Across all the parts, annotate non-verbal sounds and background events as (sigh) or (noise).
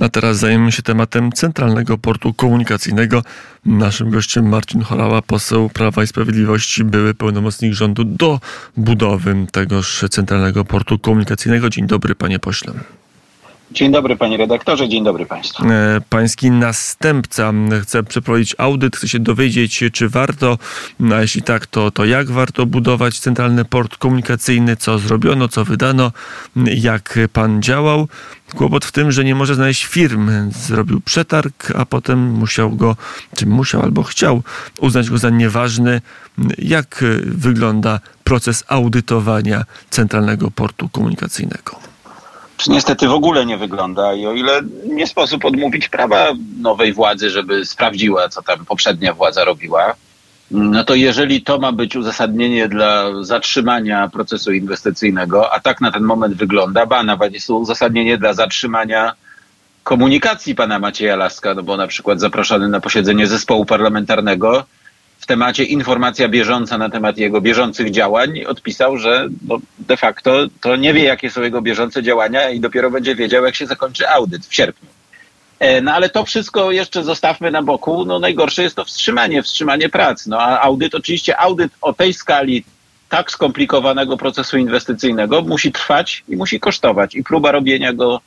A teraz zajmiemy się tematem Centralnego Portu Komunikacyjnego. Naszym gościem Marcin Chorała, poseł Prawa i Sprawiedliwości, były pełnomocnik rządu do budowy tegoż Centralnego Portu Komunikacyjnego. Dzień dobry, panie pośle. Dzień dobry panie redaktorze, dzień dobry państwu. E, pański następca chce przeprowadzić audyt, chce się dowiedzieć, czy warto, no a jeśli tak, to, to jak warto budować centralny port komunikacyjny, co zrobiono, co wydano, jak pan działał. Kłopot w tym, że nie może znaleźć firmy. Zrobił przetarg, a potem musiał go, czy musiał albo chciał uznać go za nieważny. Jak wygląda proces audytowania Centralnego Portu Komunikacyjnego? Czy niestety w ogóle nie wygląda i o ile nie sposób odmówić prawa nowej władzy, żeby sprawdziła, co tam poprzednia władza robiła, no to jeżeli to ma być uzasadnienie dla zatrzymania procesu inwestycyjnego, a tak na ten moment wygląda, ba nawet jest to uzasadnienie dla zatrzymania komunikacji pana Macieja Laska, no bo na przykład zaproszony na posiedzenie zespołu parlamentarnego temacie informacja bieżąca na temat jego bieżących działań odpisał, że no de facto to nie wie, jakie są jego bieżące działania i dopiero będzie wiedział, jak się zakończy audyt w sierpniu. E, no ale to wszystko jeszcze zostawmy na boku. No najgorsze jest to wstrzymanie, wstrzymanie prac. No a audyt, oczywiście audyt o tej skali tak skomplikowanego procesu inwestycyjnego musi trwać i musi kosztować. I próba robienia go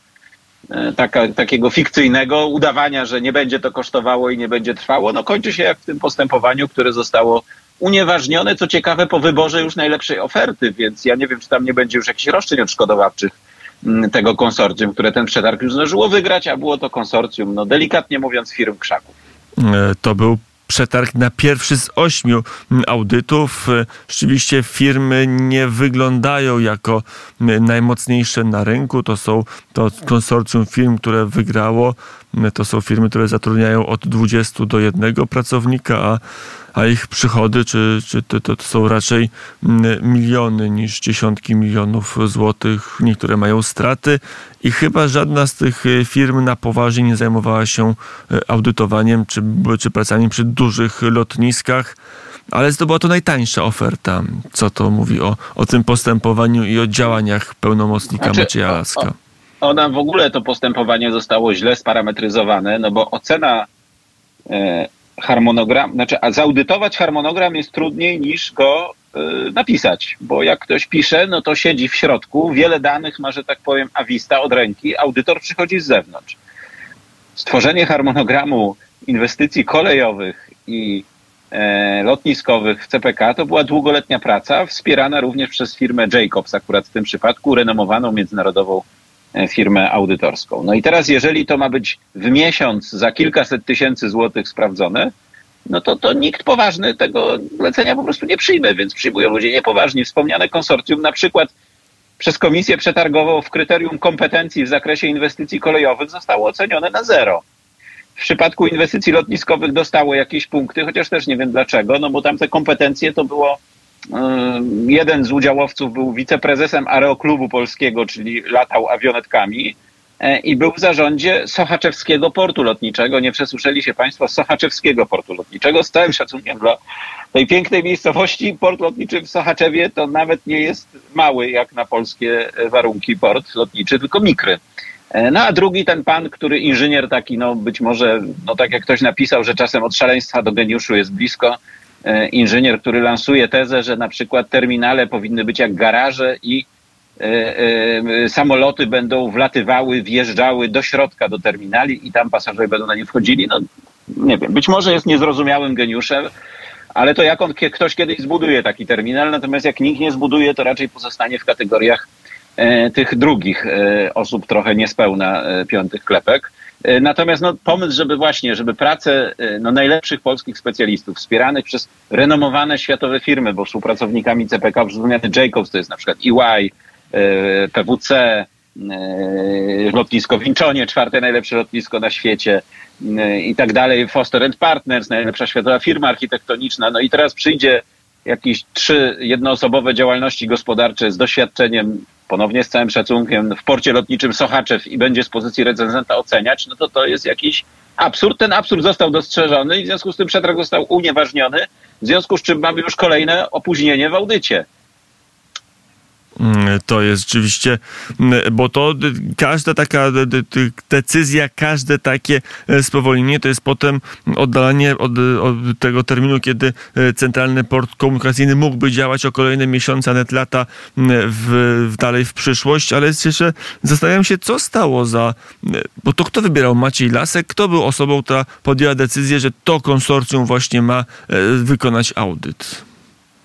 taka, takiego fikcyjnego udawania, że nie będzie to kosztowało i nie będzie trwało, no kończy się jak w tym postępowaniu, które zostało unieważnione, co ciekawe, po wyborze już najlepszej oferty, więc ja nie wiem, czy tam nie będzie już jakichś roszczeń odszkodowawczych mm, tego konsorcjum, które ten przetarg już zdążyło wygrać, a było to konsorcjum, no delikatnie mówiąc, firm krzaków. E, to był przetarg na pierwszy z ośmiu audytów. Rzeczywiście firmy nie wyglądają jako najmocniejsze na rynku. To są to konsorcjum firm, które wygrało. To są firmy, które zatrudniają od 20 do 1 pracownika, a a ich przychody czy, czy to, to są raczej mm, miliony niż dziesiątki milionów złotych. Niektóre mają straty i chyba żadna z tych e, firm na poważnie nie zajmowała się e, audytowaniem czy, czy pracami przy dużych lotniskach. Ale to była to najtańsza oferta. Co to mówi o, o tym postępowaniu i o działaniach pełnomocnika znaczy, Macieja Laska? Ona w ogóle to postępowanie zostało źle sparametryzowane, no bo ocena e, harmonogram, znaczy, a zaudytować harmonogram jest trudniej niż go y, napisać, bo jak ktoś pisze, no to siedzi w środku, wiele danych ma, że tak powiem, awista od ręki, audytor przychodzi z zewnątrz. Stworzenie harmonogramu inwestycji kolejowych i e, lotniskowych w CPK to była długoletnia praca, wspierana również przez firmę Jacobs, akurat w tym przypadku, renomowaną międzynarodową firmę audytorską. No i teraz, jeżeli to ma być w miesiąc za kilkaset tysięcy złotych sprawdzone, no to, to nikt poważny tego lecenia po prostu nie przyjmie, więc przyjmują ludzie niepoważni. Wspomniane konsorcjum na przykład przez komisję przetargową w kryterium kompetencji w zakresie inwestycji kolejowych zostało ocenione na zero. W przypadku inwestycji lotniskowych dostało jakieś punkty, chociaż też nie wiem dlaczego, no bo tam te kompetencje to było jeden z udziałowców był wiceprezesem Aeroklubu Polskiego, czyli latał awionetkami e, i był w zarządzie Sochaczewskiego Portu Lotniczego. Nie przesłyszeli się Państwo Sochaczewskiego Portu Lotniczego. Z całym szacunkiem dla tej pięknej miejscowości, port lotniczy w Sochaczewie to nawet nie jest mały jak na polskie warunki port lotniczy, tylko mikry. E, no a drugi ten pan, który inżynier taki, no być może, no tak jak ktoś napisał, że czasem od szaleństwa do geniuszu jest blisko, E, inżynier, który lansuje tezę, że na przykład terminale powinny być jak garaże i e, e, samoloty będą wlatywały, wjeżdżały do środka do terminali i tam pasażerowie będą na nie wchodzili. No nie wiem, być może jest niezrozumiałym geniuszem, ale to jak on, ktoś kiedyś zbuduje taki terminal, natomiast jak nikt nie zbuduje, to raczej pozostanie w kategoriach tych drugich osób trochę niespełna piątych klepek. E, natomiast no, pomysł, żeby właśnie, żeby pracę e, no, najlepszych polskich specjalistów wspieranych przez renomowane światowe firmy, bo współpracownikami CPK wspomniany Jacobs to jest na przykład EY, e, PWC, lotnisko w Winchonie, czwarte najlepsze lotnisko na świecie i tak dalej, Foster Partners, najlepsza światowa firma architektoniczna. No i teraz przyjdzie jakieś trzy jednoosobowe działalności gospodarcze z doświadczeniem ponownie z całym szacunkiem w porcie lotniczym Sochaczew i będzie z pozycji recenzenta oceniać, no to to jest jakiś absurd. Ten absurd został dostrzeżony i w związku z tym przetarg został unieważniony, w związku z czym mamy już kolejne opóźnienie w audycie. Mm, to jest rzeczywiście, mm, bo to każda taka decyzja, każde takie spowolnienie to jest potem oddalanie od, od, tego terminu, kiedy centralny port komunikacyjny mógłby działać o kolejne miesiące, a nawet lata mm, w, w, dalej w przyszłość, ale jeszcze zastanawiam się, co stało za, bo to kto wybierał? Maciej Lasek, kto był osobą, która podjęła decyzję, że to konsorcjum właśnie ma wykonać audyt?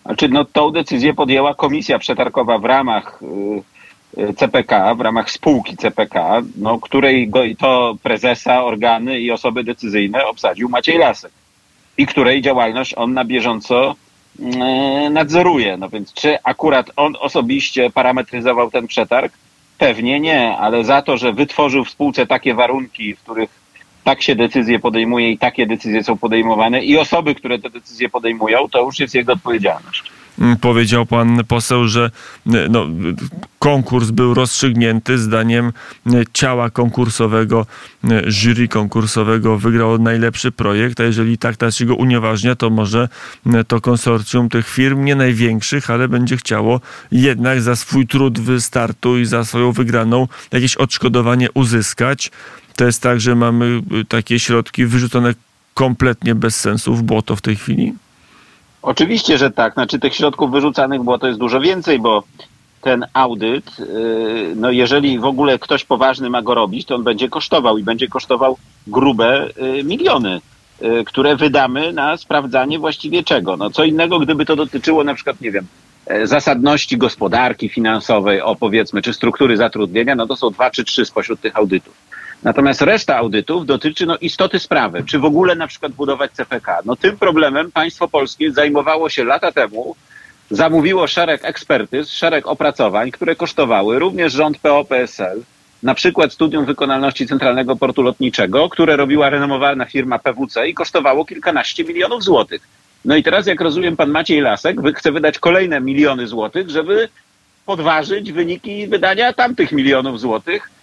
Znaczy, no, tą decyzję podjęła komisja przetargowa w ramach y, y, CPK, w ramach spółki CPK, no, której go, to prezesa, organy i osoby decyzyjne obsadził Maciej Lasek i której działalność on na bieżąco y, nadzoruje. No więc czy akurat on osobiście parametryzował ten przetarg? Pewnie nie, ale za to, że wytworzył w spółce takie warunki, w których tak się decyzje podejmuje i takie decyzje są podejmowane i osoby, które te decyzje podejmują, to już jest jego odpowiedzialność. Mm, powiedział pan poseł, że e, no, konkurs był rozstrzygnięty zdaniem e, ciała konkursowego, e, jury konkursowego wygrał najlepszy projekt, a jeżeli tak teraz się go unieważnia, to może to konsorcjum tych firm, nie największych, ale będzie chciało jednak za swój trud wystartu i za swoją wygraną jakieś odszkodowanie uzyskać to jest tak, że mamy y, takie środki wyrzucone kompletnie bez sensu w błoto w tej chwili? Oczywiście, że tak. Znaczy tych środków wyrzucanych w błoto jest dużo więcej, bo ten audyt, y, no jeżeli w ogóle ktoś poważny ma go robić, to on będzie kosztował i będzie kosztował grube y, miliony, które wydamy na sprawdzanie właściwie czego. No co innego, gdyby to dotyczyło na przykład, nie wiem, e, zasadności gospodarki finansowej, o powiedzmy, czy struktury zatrudnienia, no to są dwa czy trzy spośród tych audytów. Natomiast reszta audytów dotyczy no, istoty sprawy, czy w ogóle na przykład budować CPK. No tym problemem państwo polskie zajmowało się lata temu, zamówiło szereg ekspertyz, szereg opracowań, które kosztowały również rząd PO-PSL, na przykład studium wykonalności Centralnego Portu Lotniczego, które robiła renomowana firma PWC i kosztowało kilkanaście milionów złotych. No i teraz, jak rozumiem, pan Maciej Lasek chce wydać kolejne miliony złotych, żeby podważyć wyniki wydania tamtych milionów złotych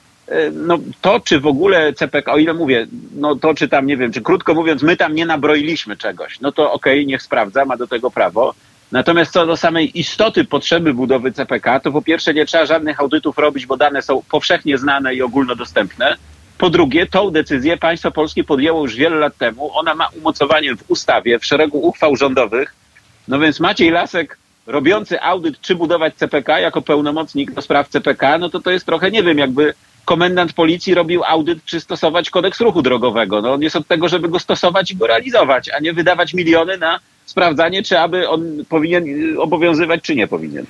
no to, czy w ogóle CPK, o ile mówię, no to czy tam, nie wiem, czy krótko mówiąc, my tam nie nabroiliśmy czegoś, no to okej, okay, niech sprawdza, ma do tego prawo. Natomiast co do samej istoty potrzeby budowy CPK, to po pierwsze nie trzeba żadnych audytów robić, bo dane są powszechnie znane i ogólnodostępne. Po drugie, tą decyzję państwo polskie podjęło już wiele lat temu. Ona ma umocowanie w ustawie, w szeregu uchwał rządowych. No więc Maciej Lasek, robiący audyt, czy budować CPK jako pełnomocnik do spraw CPK, no to to jest trochę, nie wiem, jakby komendant policji robił audyt, czy stosować kodeks ruchu drogowego. No on jest od tego, żeby go stosować i go realizować, a nie wydawać miliony na sprawdzanie, czy aby on powinien obowiązywać, czy nie powinien.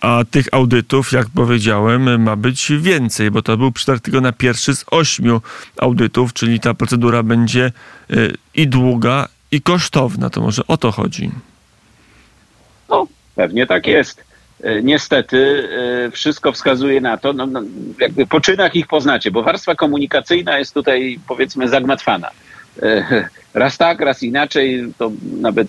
A tych audytów, jak powiedziałem, ma być więcej, bo to był przetarg tylko na pierwszy z ośmiu audytów, czyli ta procedura będzie y, i długa, i kosztowna. To może o to chodzi. No, pewnie tak jest. E, niestety e, wszystko wskazuje na to, no, no, jakby po czynach ich poznacie, bo warstwa komunikacyjna jest tutaj powiedzmy zagmatwana. E, raz tak, raz inaczej, to nawet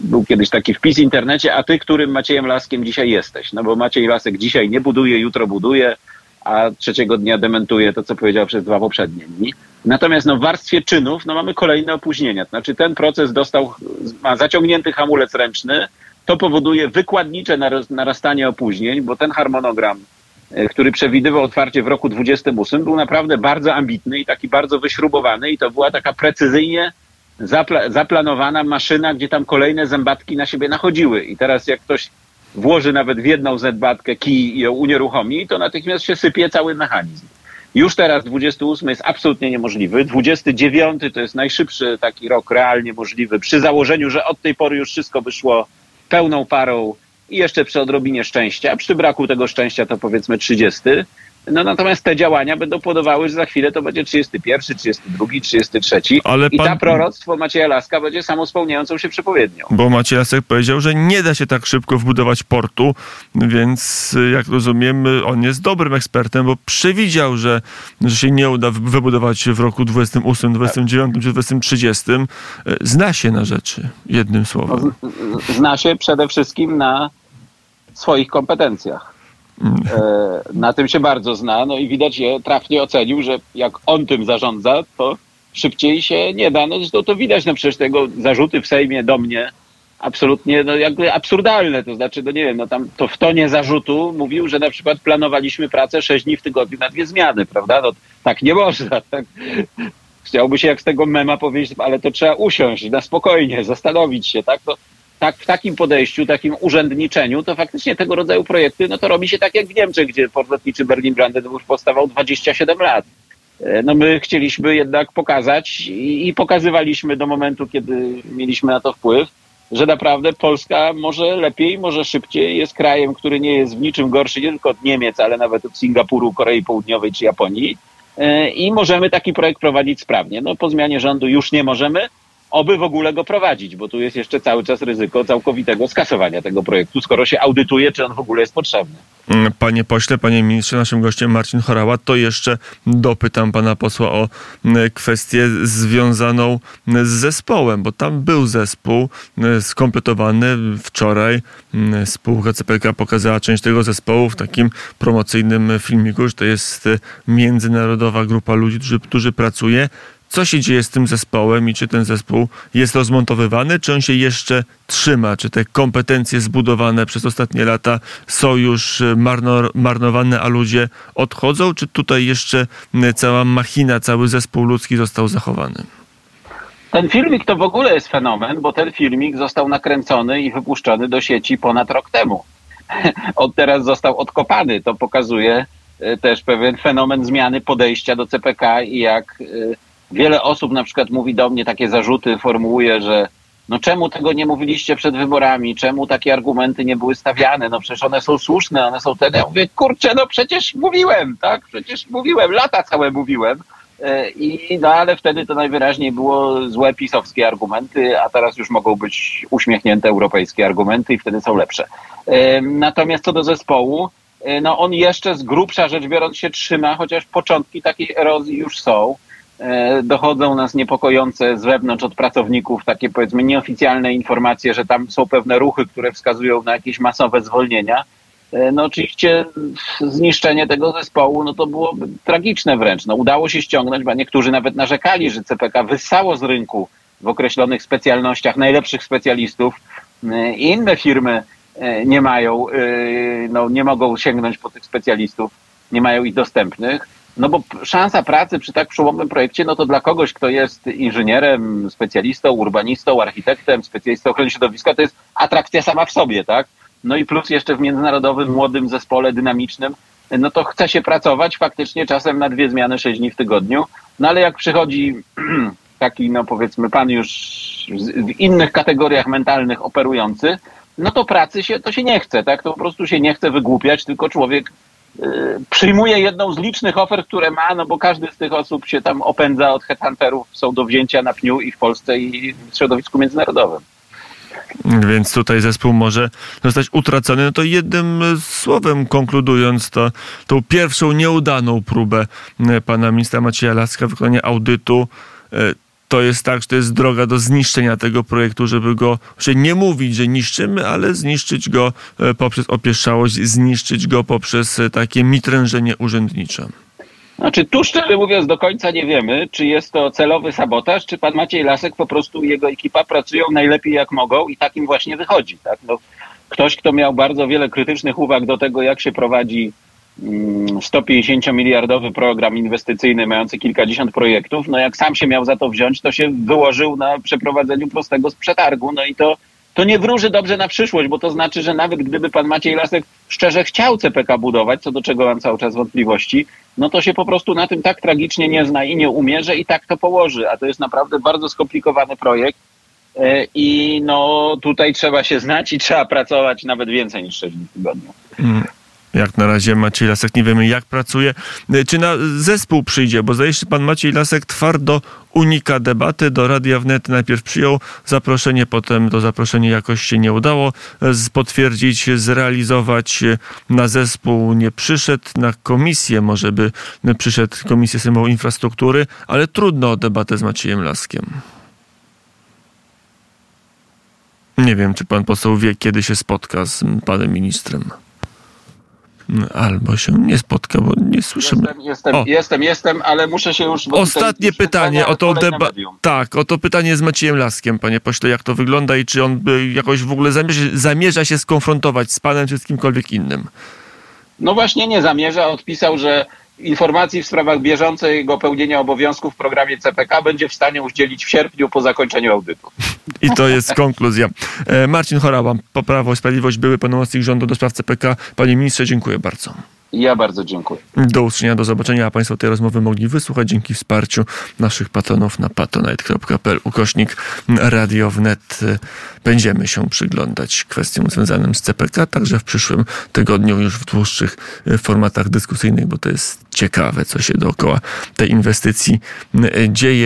był kiedyś taki wpis w internecie, a ty, którym Maciejem Laskiem dzisiaj jesteś? No bo Maciej Lasek dzisiaj nie buduje, jutro buduje, a trzeciego dnia dementuje to, co powiedział przez dwa poprzednie dni. Natomiast no, w warstwie czynów no, mamy kolejne opóźnienia. Znaczy ten proces dostał, ma zaciągnięty hamulec ręczny, to powoduje wykładnicze narastanie opóźnień, bo ten harmonogram, e, który przewidywał otwarcie w roku 28, był naprawdę bardzo ambitny i taki bardzo wyśrubowany i to była taka precyzyjnie zapla zaplanowana maszyna, gdzie tam kolejne zębatki na siebie nachodziły. I teraz jak ktoś włoży nawet w jedną zębatkę kij i ją unieruchomi, to natychmiast się sypie cały mechanizm. Już teraz 28 jest absolutnie niemożliwy. 29 to jest najszybszy taki rok realnie możliwy, przy założeniu, że od tej pory już wszystko wyszło pełną parą i jeszcze przy odrobinie szczęścia. Przy braku tego szczęścia to powiedzmy 30. No natomiast te działania będą powodowały, że za chwilę to będzie 31, 32, 33 Ale i pan... ta proroctwo Macieja Laska będzie samospełniającą się przepowiednią. Bo Maciej Lasek powiedział, że nie da się tak szybko wbudować portu, więc jak rozumiem, on jest dobrym ekspertem, bo przewidział, że, że się nie uda wybudować w roku 28, 29 czy 2030. Zna się na rzeczy, jednym słowem. No, zna się przede wszystkim na swoich kompetencjach. E, na tym się bardzo zna, no i widać je trafnie ocenił, że jak on tym zarządza, to szybciej się nie da. No zresztą to widać, no przecież tego zarzuty w Sejmie do mnie absolutnie no jakby absurdalne. To znaczy, no nie wiem, no tam to w tonie zarzutu mówił, że na przykład planowaliśmy pracę sześć dni w tygodniu na dwie zmiany, prawda? No tak nie można. Tak? Chciałby się jak z tego mema powiedzieć, ale to trzeba usiąść na spokojnie, zastanowić się, tak? To, tak, w takim podejściu, takim urzędniczeniu, to faktycznie tego rodzaju projekty, no to robi się tak jak w Niemczech, gdzie port lotniczy Berlin-Brandenburg powstawał 27 lat. E, no my chcieliśmy jednak pokazać i, i pokazywaliśmy do momentu, kiedy mieliśmy na to wpływ, że naprawdę Polska może lepiej, może szybciej jest krajem, który nie jest w niczym gorszy nie tylko od Niemiec, ale nawet od Singapuru, Korei Południowej czy Japonii. E, I możemy taki projekt prowadzić sprawnie. No po zmianie rządu już nie możemy, oby w ogóle go prowadzić, bo tu jest jeszcze cały czas ryzyko całkowitego skasowania tego projektu, skoro się audytuje, czy on w ogóle jest potrzebny. Mm, panie pośle, panie ministrze, naszym gościem Marcin Chorała, to jeszcze dopytam pana posła o mm, kwestię związaną z zespołem, bo tam był zespół mm, skompletowany wczoraj. Spółka CPK pokazała część tego zespołu w takim promocyjnym filmiku, że to jest międzynarodowa grupa ludzi, którzy, którzy pracuje co się dzieje z tym zespołem i czy ten zespół jest rozmontowywany, czy on się jeszcze trzyma, czy te kompetencje zbudowane przez ostatnie lata są już e, marno, marnowane, a ludzie odchodzą, czy tutaj jeszcze cała machina, cały zespół ludzki został zachowany? Ten filmik to w ogóle jest fenomen, bo ten filmik został nakręcony i wypuszczony do sieci ponad rok temu. (laughs) Od teraz został odkopany. To pokazuje e, też pewien fenomen zmiany podejścia do CPK i jak wiele osób na przykład mówi do mnie takie zarzuty, formułuje, że no czemu tego nie mówiliście przed wyborami, czemu takie argumenty nie były stawiane, no przecież one są słuszne, one są te, ja mówię, kurczę, no przecież mówiłem, tak, przecież mówiłem, lata całe mówiłem, e, i, no ale wtedy to najwyraźniej było złe pisowskie argumenty, a teraz już mogą być uśmiechnięte europejskie argumenty i wtedy są lepsze. E, natomiast co do zespołu, e, no on jeszcze z grubsza rzecz biorąc się trzyma, chociaż początki takiej erozji już są. E, dochodzą nas niepokojące z wewnątrz od pracowników takie powiedzmy nieoficjalne informacje, że tam są pewne ruchy, które wskazują na jakieś masowe zwolnienia. E, no oczywiście zniszczenie tego zespołu, no to byłoby tragiczne wręcz. No udało się ściągnąć, bo niektórzy nawet narzekali, że CPK wyssało z rynku w określonych specjalnościach najlepszych specjalistów e, i inne firmy nie mają, no nie mogą sięgnąć po tych specjalistów, nie mają ich dostępnych. No bo szansa pracy przy tak przełomowym projekcie, no to dla kogoś, kto jest inżynierem, specjalistą, urbanistą, architektem, specjalistą ochrony środowiska, to jest atrakcja sama w sobie, tak? No i plus jeszcze w międzynarodowym, młodym zespole dynamicznym, no to chce się pracować faktycznie czasem na dwie zmiany, sześć dni w tygodniu. No ale jak przychodzi (clears throat) taki, no powiedzmy, pan już w innych kategoriach mentalnych operujący, no to pracy się, to się nie chce, tak? To po prostu się nie chce wygłupiać, tylko człowiek przyjmuje jedną z licznych ofert, które ma, no bo każdy z tych osób się tam opędza od headhunterów, są do wzięcia na pniu i w Polsce i w środowisku międzynarodowym. Więc tutaj zespół może zostać utracony. No to jednym słowem konkludując, to tą pierwszą nieudaną próbę y, pana ministra Macieja Laska wykonania audytu y, to jest tak, że to jest droga do zniszczenia tego projektu, żeby go, że nie mówić, że niszczymy, ale zniszczyć go e, poprzez opieszałość, zniszczyć go poprzez e, takie mitrężenie urzędnicze. Znaczy, tu szczerze mówiąc, do końca nie wiemy, czy jest to celowy sabotaż, czy pan Maciej Lasek po prostu jego ekipa pracują najlepiej jak mogą i takim właśnie wychodzi. Tak? No, ktoś, kto miał bardzo wiele krytycznych uwag do tego, jak się prowadzi 150-miliardowy mm, program inwestycyjny mający kilkadziesiąt projektów, no jak sam się miał za to wziąć, to się wyłożył na przeprowadzeniu prostego z przetargu. No i to, to nie wróży dobrze na przyszłość, bo to znaczy, że nawet gdyby pan Maciej Lasek szczerze chciał CPK budować, co do czego mam cały czas wątpliwości, no to się po prostu na tym tak tragicznie nie zna i nie umie, że i tak to położy. A to jest naprawdę bardzo skomplikowany projekt. E, I no tutaj trzeba się znać i trzeba pracować nawet więcej niż 6 dni w tygodniu. Jak na razie Maciej Lasek nie wiemy jak pracuje. E, czy na zespół przyjdzie? Bo zdaje się, pan Maciej Lasek twardo unika debaty. Do Radia Wnet najpierw przyjął zaproszenie, potem to zaproszenie jakoś się nie udało potwierdzić, zrealizować. Na zespół nie przyszedł, na komisję może by przyszedł Komisję Sejmową Infrastruktury, ale trudno o debatę z Maciejem Laskiem. Nie wiem, czy pan poseł wie, kiedy się spotka z panem ministrem. Albo się nie spotka, bo nie słyszymy. Jestem, jestem, O. jestem, jestem, ale muszę się już... Ostatnie pytanie o to deba-. Tak, o to pytanie z Maciejem Laskiem, panie pośle, jak to wygląda i czy on by jakoś w ogóle zamierza, zamierza się skonfrontować z panem czy z kimkolwiek innym? No właśnie nie zamierza. Odpisał, że informacji w sprawach bieżącego pełnienia obowiązków w programie CPK będzie w stanie udzielić w sierpniu po zakończeniu audytu. I to jest (laughs) konkluzja. E, Marcin Chorała, po Prawo i Sprawiedliwość, były pełnomocnik rządu do spraw CPK. Panie ministrze, dziękuję bardzo. Ja bardzo dziękuję. Do usłyszenia, do zobaczenia, a Państwo tej rozmowy mogli wysłuchać dzięki wsparciu naszych patronów na patronite.pl ukośnik Radio Wnet. Będziemy się przyglądać kwestiom związanym z CPK, także w przyszłym tygodniu już w dłuższych e, formatach dyskusyjnych, bo to jest ciekawe, co się dookoła tej inwestycji e, dzieje.